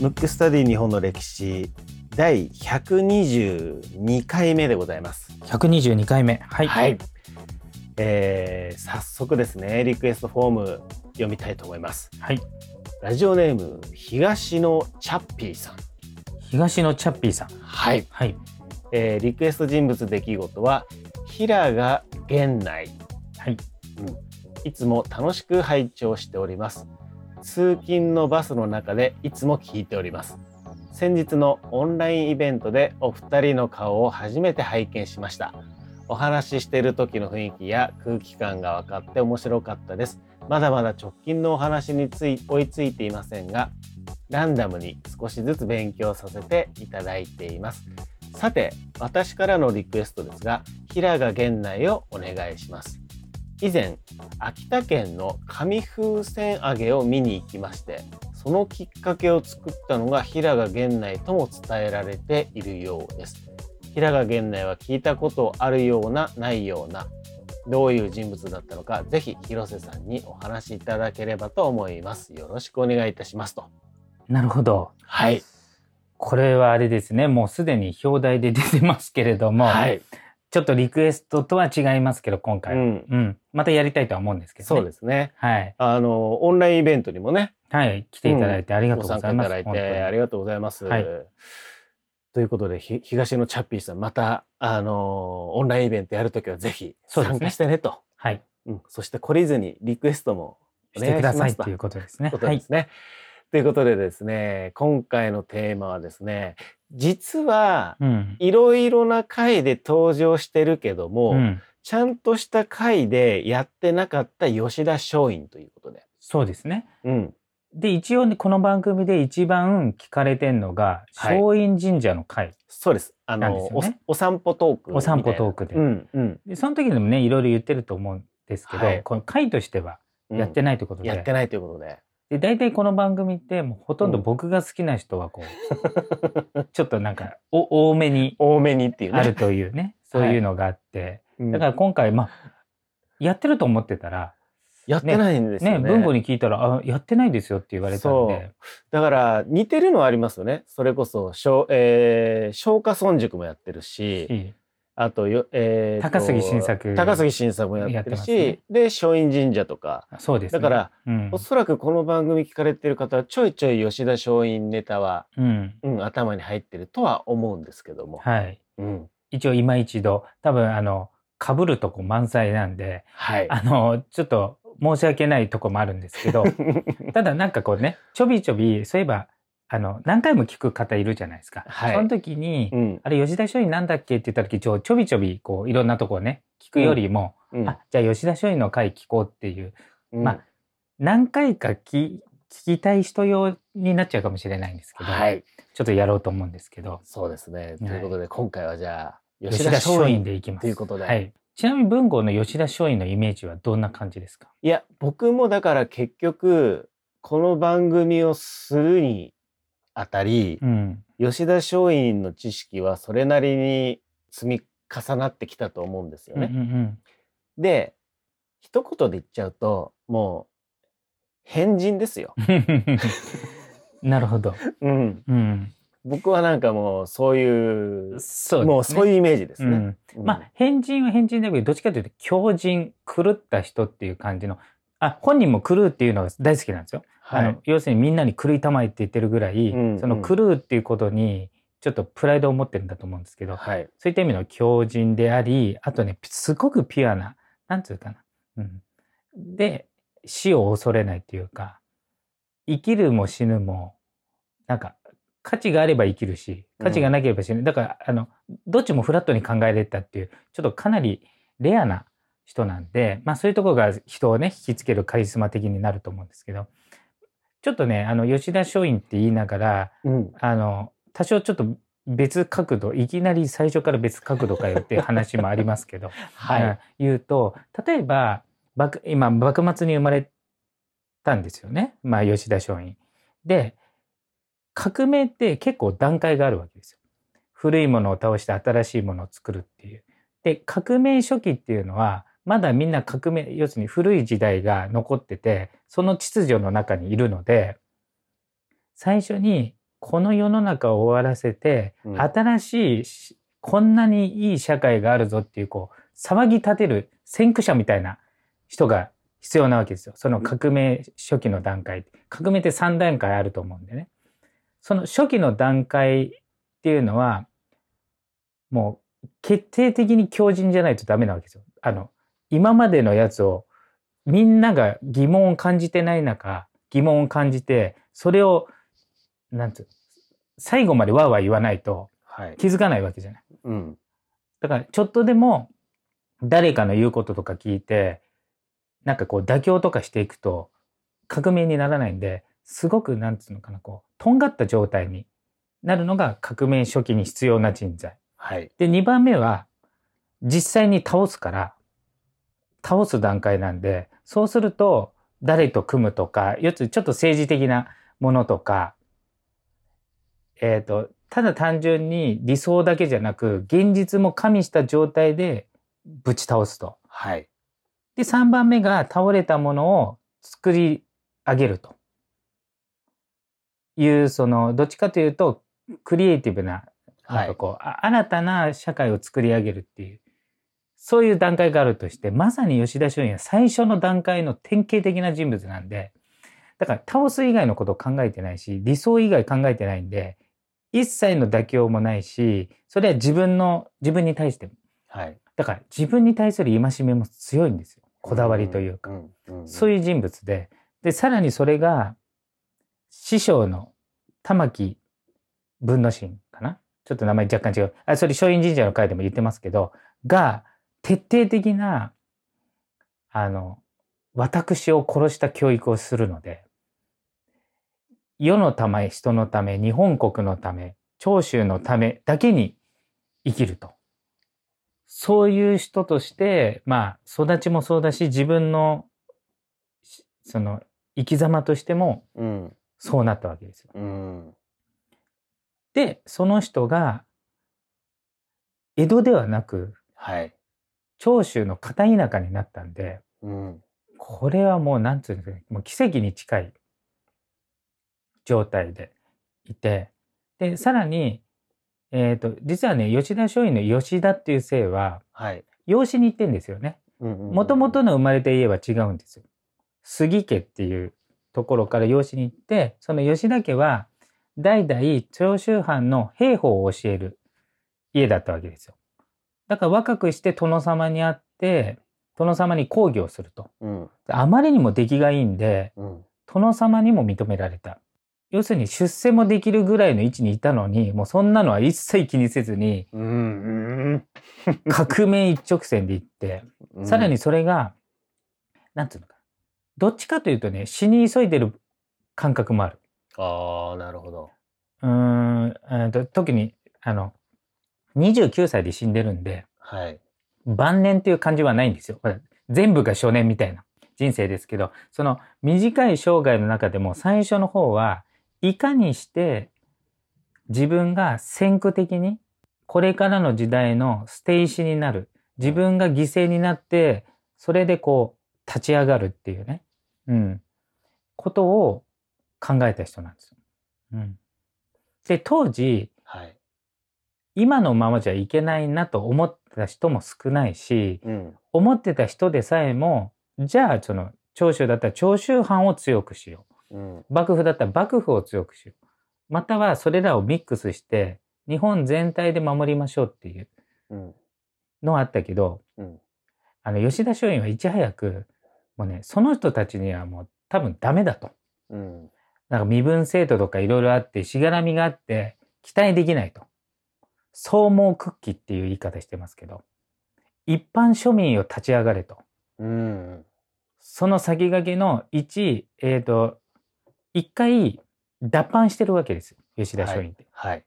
ムックスタディ日本の歴史第122回目でございます。122回目。はい。はい。えー早速ですね、リクエストフォーム読みたいと思います。はい。ラジオネーム、東野チャッピーさん。東野チャッピーさん。はい。はい。えーリクエスト人物出来事は、平賀源内。はい。いつも楽しく拝聴しております。通勤のバスの中でいつも聞いております。先日のオンラインイベントでお二人の顔を初めて拝見しました。お話ししている時の雰囲気や空気感が分かって面白かったです。まだまだ直近のお話につい追いついていませんが、ランダムに少しずつ勉強させていただいています。さて、私からのリクエストですが、平賀源内をお願いします。以前、秋田県の紙風船揚げを見に行きまして、そのきっかけを作ったのが平賀源内とも伝えられているようです。平賀源内は聞いたことあるような、ないような、どういう人物だったのか、ぜひ広瀬さんにお話しいただければと思います。よろしくお願いいたしますと。なるほど。はい。これはあれですね。もうすでに表題で出てますけれども、はい。ちょっとリクエストとは違いますけど、今回は。うん。うん。またやりたいとは思うんですけどね。そうですね。はい。あの、オンラインイベントにもね、はい。来ていただいてありがとごうございます。参加いただいてありがとうございます。はいということで、ひ東野チャッピーさん、また、あのオンラインイベントやるときはぜひ参加してねと。はい。うん、そして懲りずにリクエストもおしてくだ願いしますとさいっていうことですね。ことはい。ですね。ということでですね、今回のテーマはですね、実は、うん。いろいろな回で登場してるけども、うん。ちゃんとした回でやってなかった吉田松陰ということで。そうですね。うん。で、一応ね、この番組で一番聞かれてんのが、はい松陰神社の会。そうです。あの、おお散歩トーク。お散歩トークでうん、うん。で、その時でもね、いろいろ言ってると思うんですけど、はいこの会としてはやってないということで、やってないということで。で、大体この番組ってもうほとんど僕が好きな人はこう、ちょっとなんかお多めに多めにっていうね。あるというね、そういうのがあって、うん。だから今回、まあ、やってると思ってたら、やってないんですよね、ね。文庫に聞いたら、あ、やってないですよって言われたんで、だから似てるのはありますよね。それこそ、しえー、松下村塾もやってるし、しあとよ、えーと高杉晋作高杉晋作もやってるし、ねで、松陰神社とか。そうです、ね。だから、うんお、そらくこの番組聞かれてる方はちょいちょい吉田松陰ネタは、うん。うん、頭に入ってるとは思うんですけども。はい。うん。一応今一度、多分あの、被るとこ満載なんで、はい。あの、ちょっと申し訳ないとこもあるんですけど、ただなんかこうね、ちょびちょび、そういえば、あの、何回も聞く方いるじゃないですか。はいその時に、うん。あれ、吉田松陰なんだっけって言った時、ちょちょびちょび、こう、いろんなとこをね、聞くよりも、うんあ、じゃあ吉田松陰の回聞こうっていう、うんまあ何回か聞聞きたい人用になっちゃうかもしれないんですけど、はい。ちょっとやろうと思うんですけど、そうですね。いということで、今回はじゃあ、吉田松陰でいきます。ということで。はい。ちなみに文豪の吉田松陰のイメージはどんな感じですか？いや、僕もだから結局、この番組をするにあたり、うん。吉田松陰の知識はそれなりに積み重なってきたと思うんですようんうんね。で、一言で言っちゃうと、もう、変人ですよ。うん。なるほど。うん。うん。僕はなんかもう、そういう、そうね。もうそういうイメージですね。うんうんまあ、変人は変人だけど、どっちかというと、強人、狂った人っていう感じの、あ、本人も狂うっていうのが大好きなんですよ。はいあの要するにみんなに狂いたまえって言ってるぐらい、うんその狂うっていうことに、ちょっとプライドを持ってるんだと思うんですけど、はい。そういった意味の強人であり、あとね、すごくピュアな、なんつうかな。うん。で、死を恐れないっていうか、生きるも死ぬも、なんか、価値があれば生きるし、価値がなければ死ぬ。だから、あの、どっちもフラットに考えれたっていう、ちょっとかなりレアな人なんで、まあそういうところが人をね、引きつけるカリスマ的になると思うんですけど、ちょっとね、あの、吉田松陰って言いながら、うん。あの、多少ちょっと別角度、いきなり最初から別角度かよっていう話もありますけど、はい。うん言うと、例えば、幕今、幕末に生まれたんですよね。まあ、吉田松陰。で、革命って結構段階があるわけですよ。古いものを倒して新しいものを作るっていう。で、革命初期っていうのは、まだみんな革命、要するに古い時代が残ってて、その秩序の中にいるので、最初にこの世の中を終わらせて、うん新しいし、こんなにいい社会があるぞっていう、こう、騒ぎ立てる先駆者みたいな人が必要なわけですよ。その革命初期の段階。革命って3段階あると思うんでね。その初期の段階っていうのは、もう決定的に強靭じゃないとダメなわけですよ。あの、今までのやつをみんなが疑問を感じてない中、疑問を感じて、それを、なんつう、最後までわーわー言わないとはい。気づかないわけじゃない。うん。だからちょっとでも誰かの言うこととか聞いて、なんかこう妥協とかしていくと革命にならないんで、すごくなんつうのかな、こう、とんがった状態になるのが革命初期に必要な人材。はい。で、2番目は実際に倒すから、倒す段階なんで、そうすると誰と組むとか、よつちょっと政治的なものとか、えっ、と、ただ単純に理想だけじゃなく、現実も加味した状態でぶち倒すと。はい。で、3番目が倒れたものを作り上げると。いう、その、どっちかというと、クリエイティブな、なんはい。かこう、あ新たな社会を作り上げるっていう、そういう段階があるとして、まさに吉田松陰は最初の段階の典型的な人物なんで、だから倒す以外のことを考えてないし、理想以外考えてないんで、一切の妥協もないし、それは自分の、自分に対しても。はい。だから自分に対する戒めも強いんですよ。こだわりというか。そういう人物で、で、さらにそれが、師匠の玉木文之進かな？ちょっと名前若干違う。あ、それ松陰神社の会でも言ってますけど、が、徹底的な、あの、私を殺した教育をするので、世のため、人のため、日本国のため、長州のためだけに生きると。そういう人として、まあ、育ちもそうだし、自分の、しその、生き様としても、うん。そうなったわけですよ。うん。で、その人が、江戸ではなく、はい。長州の片田舎になったんで、うん。これはもう、なんつうんですかね、もう奇跡に近い状態でいて、で、さらに、えっ、と、実はね、吉田松陰の吉田っていう姓は、はい。養子に行ってんですよね。ももともとの生まれた家は違うんですよ。杉家っていうところから養子に行って、その吉田家は代々長州藩の兵法を教える家だったわけですよ。だから若くして殿様に会って、殿様に講義をすると。うん。あまりにも出来がいいんで、うん。殿様にも認められた。要するに出世もできるぐらいの位置にいたのに、もうそんなのは一切気にせずに、うん。革命一直線で行って、うん。さらにそれが、なんつうのかな。どっちかというとね、死に急いでる感覚もある。ああ、なるほど。うーん、えーと特に、あの、29歳で死んでるんで、はい。晩年っていう感じはないんですよ。これ全部が初年みたいな人生ですけど、その短い生涯の中でも最初の方はいかにして自分が先駆的にこれからの時代の捨て石になる。自分が犠牲になって、それでこう立ち上がるっていうね。うん。ことを考えた人なんですよ。うん。で、当時、はい。今のままじゃいけないなと思った人も少ないし、うん。思ってた人でさえも、じゃあその長州だったら長州藩を強くしようん。う。幕府だったら幕府を強くしよう。またはそれらをミックスして、日本全体で守りましょうっていううん。のはあったけど、うん。あの吉田松陰はいち早く、もうね、その人たちにはもう多分ダメだと。うん。なんか身分制度とかいろいろあって、しがらみがあって、期待できないと。総毛屈起っていう言い方してますけど、一般庶民を立ち上がれと。うん。その先駆けの1、えっ、と、一回脱藩してるわけですよ。吉田松陰って。はい。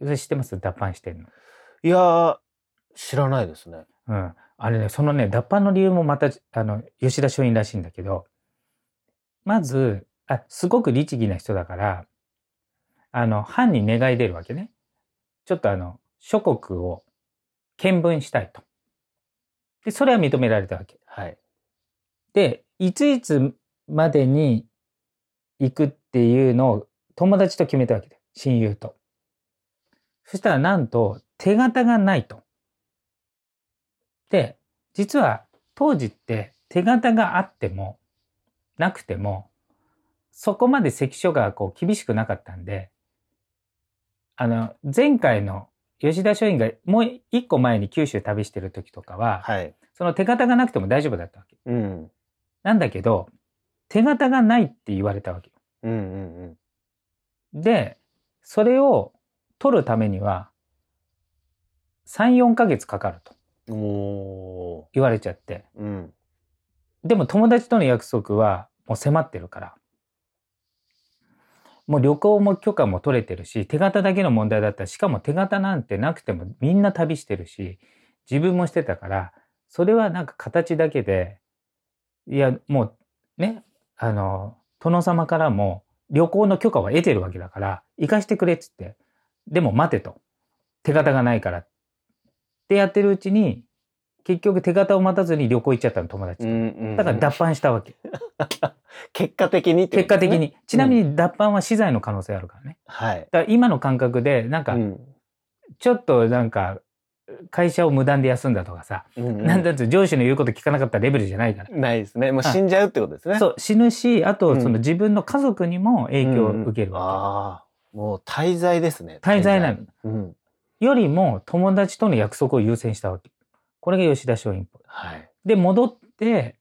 それ知ってます？脱藩してるの。いやー、知らないですね。うん。あれね、そのね、脱藩の理由もまた、あの、吉田松陰らしいんだけど、まず、あ、すごく律儀な人だから、あの、藩に願い出るわけね。ちょっとあの、諸国を見聞したいと。で、それは認められたわけ。はい。で、いついつまでに行くっていうのを友達と決めたわけで、親友と。そしたらなんと手形がないと。で、実は当時って手形があっても、なくても、そこまで関所がこう厳しくなかったんで、あの、前回の吉田松陰がもう一個前に九州旅してる時とかは、はい。その手形がなくても大丈夫だったわけ。うん。なんだけど、手形がないって言われたわけよ。うんうんうん。で、それを取るためには、3、4ヶ月かかるとお言われちゃって。ー。うん。でも友達との約束はもう迫ってるから。もう旅行も許可も取れてるし、手形だけの問題だったら、しかも手形なんてなくてもみんな旅してるし、自分もしてたから、それはなんか形だけで、いや、もうね、あの、殿様からも旅行の許可は得てるわけだから、行かしてくれっつって。でも待てと。手形がないから。ってやってるうちに、結局手形を待たずに旅行行っちゃったの、友達と。うんうん。だから脱版したわけ。結果的にね結果的に。ちなみに脱版は死罪の可能性あるからね。はい。だから今の感覚で、なんかう、んちょっとなんか、会社を無断で休んだとかさ、うんうんなんだって上司の言うこと聞かなかったレベルじゃないから。ないですね。もう死んじゃうってことですね。そう、死ぬし、あとうんその自分の家族にも影響を受けるわああ、もう滞在ですね。滞在なの。うん。け。よりも友達との約束を優先したわけ。これが吉田松陰。はい。で、戻って、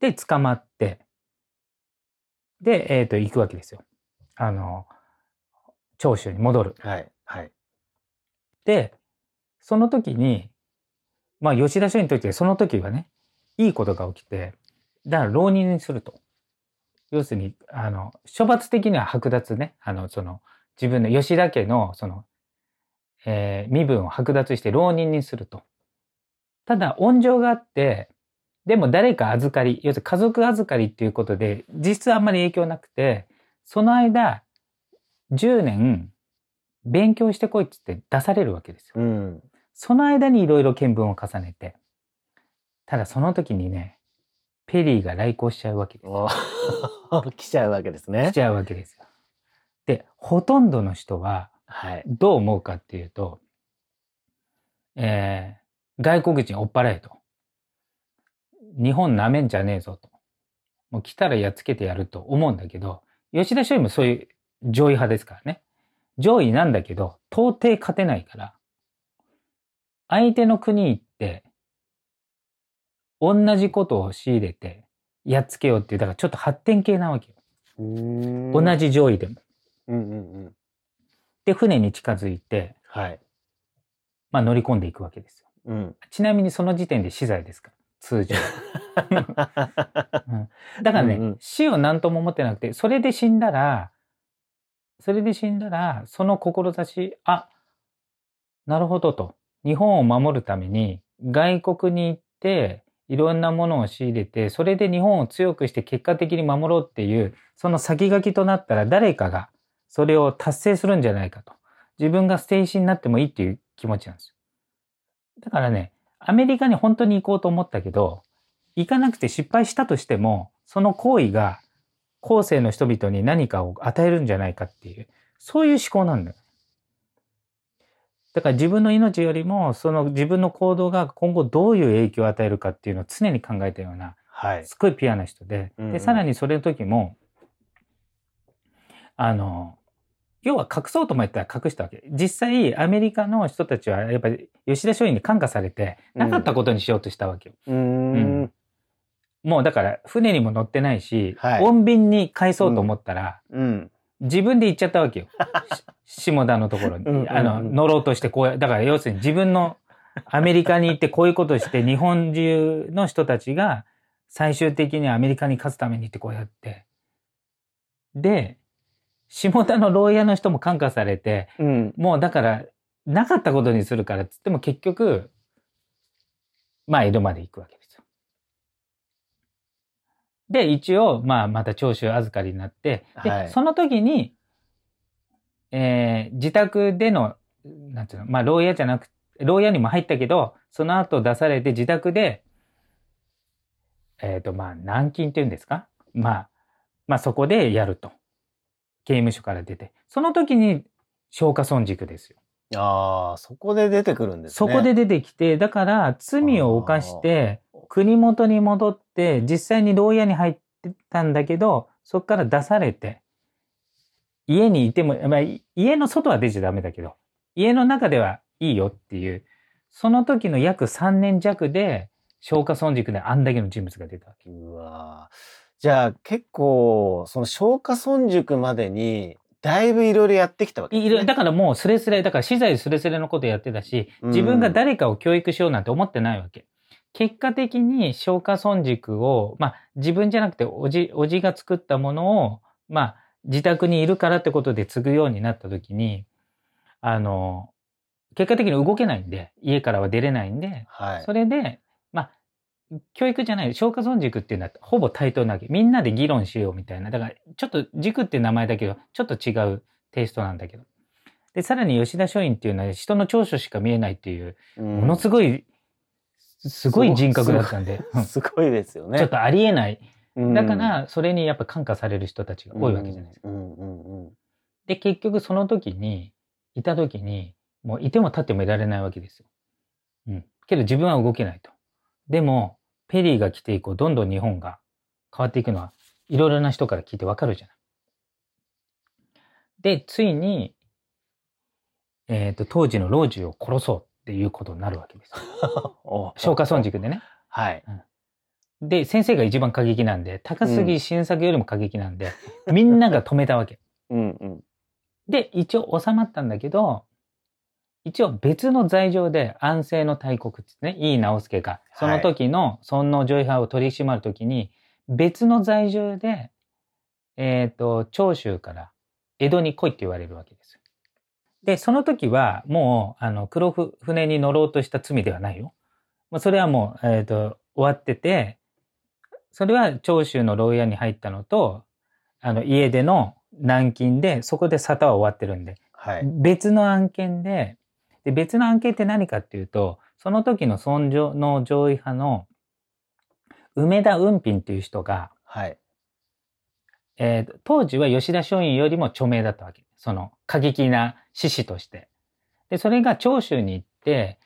で、捕まって、で、えっ、と、行くわけですよ。あの、長州に戻る。はい。はい。で、その時に、まあ、吉田松陰にとってその時はね、いいことが起きて、だから浪人にすると。要するに、あの、処罰的には剥奪ね。あの、その、自分の吉田家の、その、えー身分を剥奪して浪人にすると。ただ、恩情があって、でも誰か預かり、要するに家族預かりっていうことで、実質あんまり影響なくて、その間、10年、勉強してこいっつって出されるわけですよ。うん。その間にいろいろ見聞を重ねて、ただその時にね、ペリーが来航しちゃうわけです。おー 来ちゃうわけですね来。ちゃうわけですよ。で、ほとんどの人ははい。どう思うかっていうと、えー外国人追っ払えと。日本舐めんじゃねえぞと。もう来たらやっつけてやると思うんだけど、吉田松陰もそういう上位派ですからね。上位なんだけど、到底勝てないから、相手の国行って、同じことを仕入れて、やっつけようっていう、だからちょっと発展系なわけよ。同同。じ上位でも。うんうんうん。で、船に近づいて、はい。まあ乗り込んでいくわけですよ。うん。ちなみにその時点で死罪ですから、通常。うんだからね、うんうん死を何とも思ってなくて、それで死んだら、それで死んだら、その志、あ、なるほどと。日本を守るために、外国に行って、いろんなものを仕入れて、それで日本を強くして結果的に守ろうっていう、その先書きとなったら誰かがそれを達成するんじゃないかと。自分が捨て石になってもいいっていう気持ちなんですよ。だからね、アメリカに本当に行こうと思ったけど、行かなくて失敗したとしても、その行為が後世の人々に何かを与えるんじゃないかっていう、そういう思考なんだよ。だから自分の命よりも、その自分の行動が今後どういう影響を与えるかっていうのを常に考えたような、はい。すごいピュアな人で、うんうんで、さらにそれの時も、あの、要は隠そうと思ったら隠したわけ。実際、アメリカの人たちは、やっぱり吉田松陰に感化されて、なかったことにしようとしたわけよ。うーん。もうだから、船にも乗ってないし、はい穏便に返そうと思ったら、うん。自分で行っちゃったわけよ。し下田のところに。うんうんうんあの、乗ろうとしてこうや、だから要するに自分のアメリカに行ってこういうことをして、日本中の人たちが最終的にアメリカに勝つためにってこうやって。で、下田の牢屋の人も感化されて、うん。もうだから、なかったことにするからっつっても結局、まあ江戸まで行くわけですよ。で、一応、まあまた長州預かりになって、で、はいその時に、えー自宅での、なんていうの、まあ牢屋じゃなく、牢屋にも入ったけど、その後出されて自宅で、えっ、と、まあ、軟禁っていうんですか？まあ、まあそこでやると。刑務所から出て。その時に消化損軸ですよ。ああ、そこで出てくるんですね。そこで出てきて、だから罪を犯して、国元に戻って、実際に牢屋に入ってたんだけど、そこから出されて、家にいても、まあ、い家の外は出ちゃダメだけど、家の中ではいいよっていう、その時の約3年弱で、消化損軸であんだけの人物が出たわけ。うわーじゃあ結構、その消化村塾までに、だいぶいろいろやってきたわけです、ね。いろだからもうスレスレ、だから資材スレスレのことやってたし、自分が誰かを教育しようなんて思ってないわけ。結果的に消化村軸を、まあ自分じゃなくておじ、おじが作ったものを、まあ自宅にいるからってことで継ぐようになった時に、あの、結果的に動けないんで、家からは出れないんで、はい。それで、まあ、教育じゃない、消化村軸っていうのはほぼ対等なわけ。みんなで議論しようみたいな。だから、ちょっと軸っていう名前だけど、ちょっと違うテイストなんだけど。で、さらに吉田松陰っていうのは人の長所しか見えないっていう、ものすごい、すごい人格だったんで、うんすごいですよね。ちょっとありえない。うんだから、それにやっぱ感化される人たちが多いわけじゃないですか。で、結局その時に、いた時に、もういても立ってもいられないわけですよ。うん。けど自分は動けないと。でも、ペリーが来て以降、どんどん日本が変わっていくのは、いろいろな人から聞いてわかるじゃない。で、ついに、えっ、と、当時の老中を殺そうっていうことになるわけですよ。お消化村塾でね。はい。で、先生が一番過激なんで、高杉晋作よりも過激なんで、みんなが止めたわけ。うんうん。で、一応収まったんだけど、一応別の罪状で安政の大国ですね、井伊直弼が、その時の尊王攘夷派を取り締まる時に、別の罪状で、えっ、と、長州から江戸に来いって言われるわけです。で、その時はもう、あの、黒船に乗ろうとした罪ではないよ。まあそれはもう、えっ、と、終わってて、それは長州の牢屋に入ったのと、あの、家での軟禁で、そこで沙汰は終わってるんで、はい。別の案件で、で、別の案件って何かっていうと、その時の尊上の上位派の梅田雲品っていう人が、はい。えー当時は吉田松陰よりも著名だったわけ。その過激な志士として。で、それが長州に行って、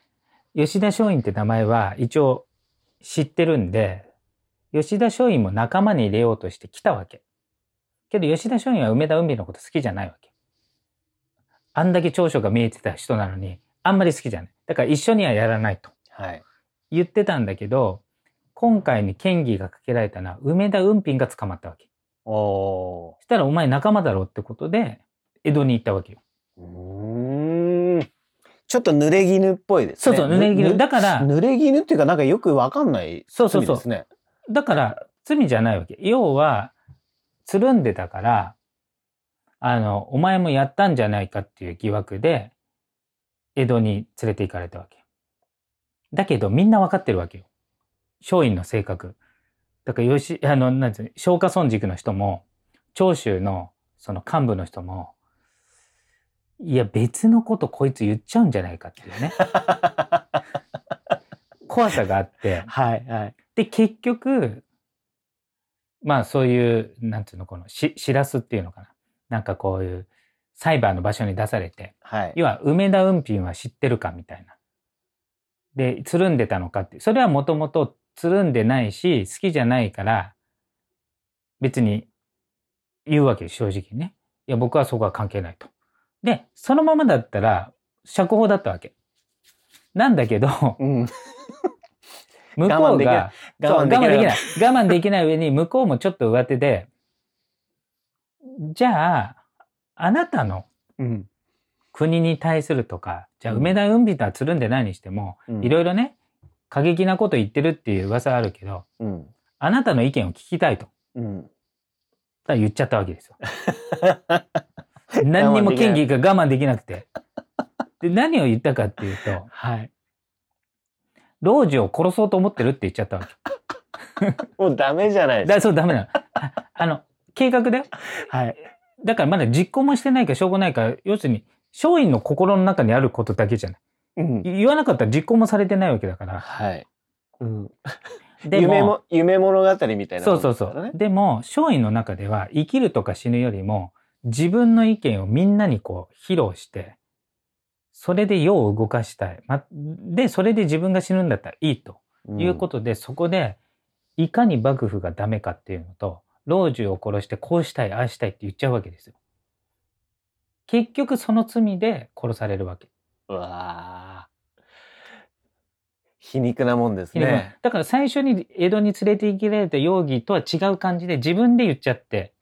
吉田松陰って名前は一応知ってるんで、吉田松陰も仲間に入れようとして来たわけ。けど吉田松陰は梅田雲品のこと好きじゃないわけ。あんだけ長所が見えてた人なのに、あんまり好きじゃない。だから一緒にはやらないとはい。言ってたんだけど、今回に嫌疑がかけられたのは梅田雲品が捕まったわけ。おそしたらお前仲間だろってことで、江戸に行ったわけよ。ー。うーん。ちょっと濡れ衣っぽいですね。そうそう、濡れ衣。ぬだから、濡れ衣っていうかなんかよくわかんないそうそうそう罪ですね。だから罪じゃないわけ。要は、つるんでたから、あの、お前もやったんじゃないかっていう疑惑で、江戸に連れて行かれたわけ。だけどみんなわかってるわけよ。松陰の性格。だから、よし、あの、なんていうの、消化村塾の人も、長州の、その幹部の人も、いや、別のことこいつ言っちゃうんじゃないかっていうね、怖さがあって、はいはい。で、結局、まあそういう、なんていうの、このし、しらすっていうのかな。なんかこういう裁判の場所に出されて、はい。要は梅田雲品は知ってるかみたいな。で、つるんでたのかって。それはもともとつるんでないし、好きじゃないから、別に言うわけ正直ね。いや、僕はそこは関係ないと。で、そのままだったら、釈放だったわけ。なんだけど、うん。向こ我慢できない我慢できない。我慢できない上に、向こうもちょっと上手で、じゃあ、あなたのうん。国に対するとか、じゃあうん梅田雲美とはつるんでないにしても、うんいろいろね、過激なこと言ってるっていう噂あるけど、うん。あなたの意見を聞きたいと。うん。だ言っちゃったわけですよ。何にも権利が我慢できなくて。で、何を言ったかっていうと、はい。老女を殺そうと思ってるって言っちゃったわけ。もうダメじゃないですだそうダメなの。ああの、計画だよ。か。はい。だからまだ実行もしてないか証拠ないか、要するに、松陰の心の中にあることだけじゃない。うん。言わなかったら実行もされてないわけだから。はい。うん。で夢も、夢物語みたいなもそうんそうそう。。でも、松陰の中では生きるとか死ぬよりも自分の意見をみんなにこう披露して、それで世を動かしたい。ま、で、それで自分が死ぬんだったらいいということで、そこでいかに幕府がダメかっていうのと、老中を殺してこうしたい、ああしたいって言っちゃうわけですよ。結局その罪で殺されるわけ。うわー皮肉なもんですね。だから最初に江戸に連れて行けられた容疑とは違う感じで自分で言っちゃって、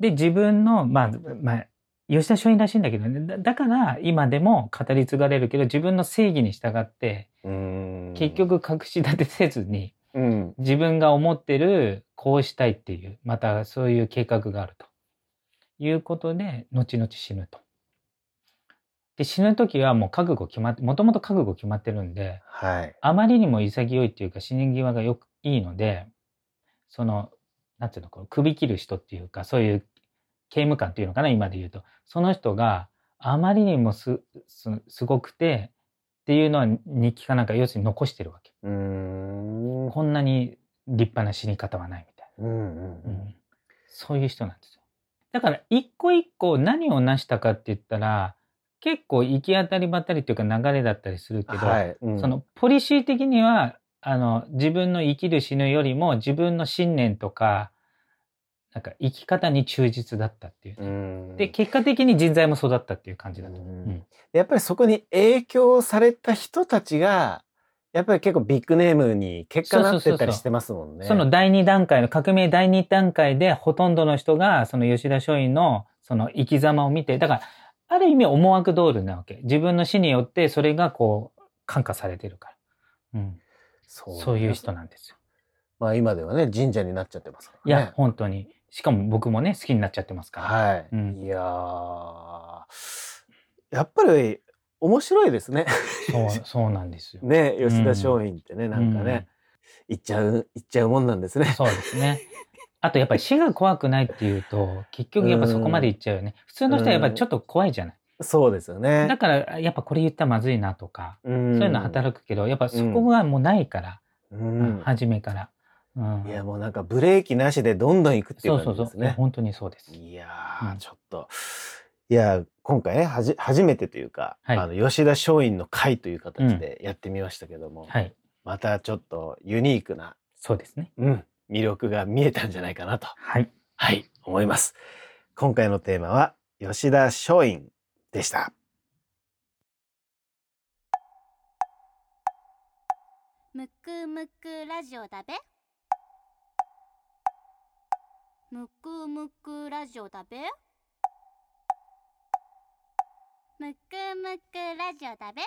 で、自分の、まあ、まあ、吉田松陰らしいんだけどね。だだから今でも語り継がれるけど、自分の正義に従って、うん。結、局隠し立てせずに、うん。自分が思ってる、こうしたいっていう、またそういう計画があると。いうことで、後々死ぬと。で、死ぬ時はもう覚悟決まって、もともと覚悟決まってるんで、はい。あまりにも潔いっていうか死に際がよくいいので、その、なんていうの、こう首切る人っていうか、そういう刑務官っていうのかな、今で言うと。その人があまりにもす、す、すごくて、っていうのは日記かなんか要するに残してるわけ。こんなに立派な死に方はないみたいうんな。うんそういう人なんですよ。だから一個一個何を成したかって言ったら、結構行き当たりばったりっていうか流れだったりするけど、はい。うんそのポリシー的には、あの、自分の生きる死ぬよりも自分の信念とか、なんか生き方に忠実だったっていううね、んで、結果的に人材も育ったっていう感じだと。うんうんやっぱりそこに影響された人たちが、やっぱり結構ビッグネームに結果なってったりしてますもんね。その第二段階の革命第二段階でほとんどの人がその吉田松陰のその生き様を見て、だからある意味思惑通りなわけ。自分の死によってそれがこう感化されてるから。うん、そそういう人なんですよ。まあ今ではね、神社になっちゃってますからね。いや、本当に。しかも僕もね、好きになっちゃってますから。はい。うんいやーやっぱり面白いですね。そう、そうなんですよ。ね、吉田松陰ってね、なんかね、言っちゃう、言っちゃうもんなんですね。そうですね。あとやっぱり死が怖くないっていうと、結局やっぱそこまでいっちゃうよね。普通の人はやっぱりちょっと怖いじゃない。そうですよね。だからやっぱこれ言ったらまずいなとか、そうそういうの働くけど、やっぱそこがもうないから、うん初めから。うんいや、もうなんかブレーキなしでどんどん行くっていそううそうそう。感じですね。本当にそうです。いやー、うんちょっと。いや、今回ね、はじ、初めてというか、はいあの、吉田松陰の会という形でやってみましたけども、はい。またちょっとユニークな、そうですね。うん、魅力が見えたんじゃないかなと、はい。はい、思います。今回のテーマは、吉田松陰でした。むくむくラジオだべむくむくラジオだべ？むくむくラジオだべ？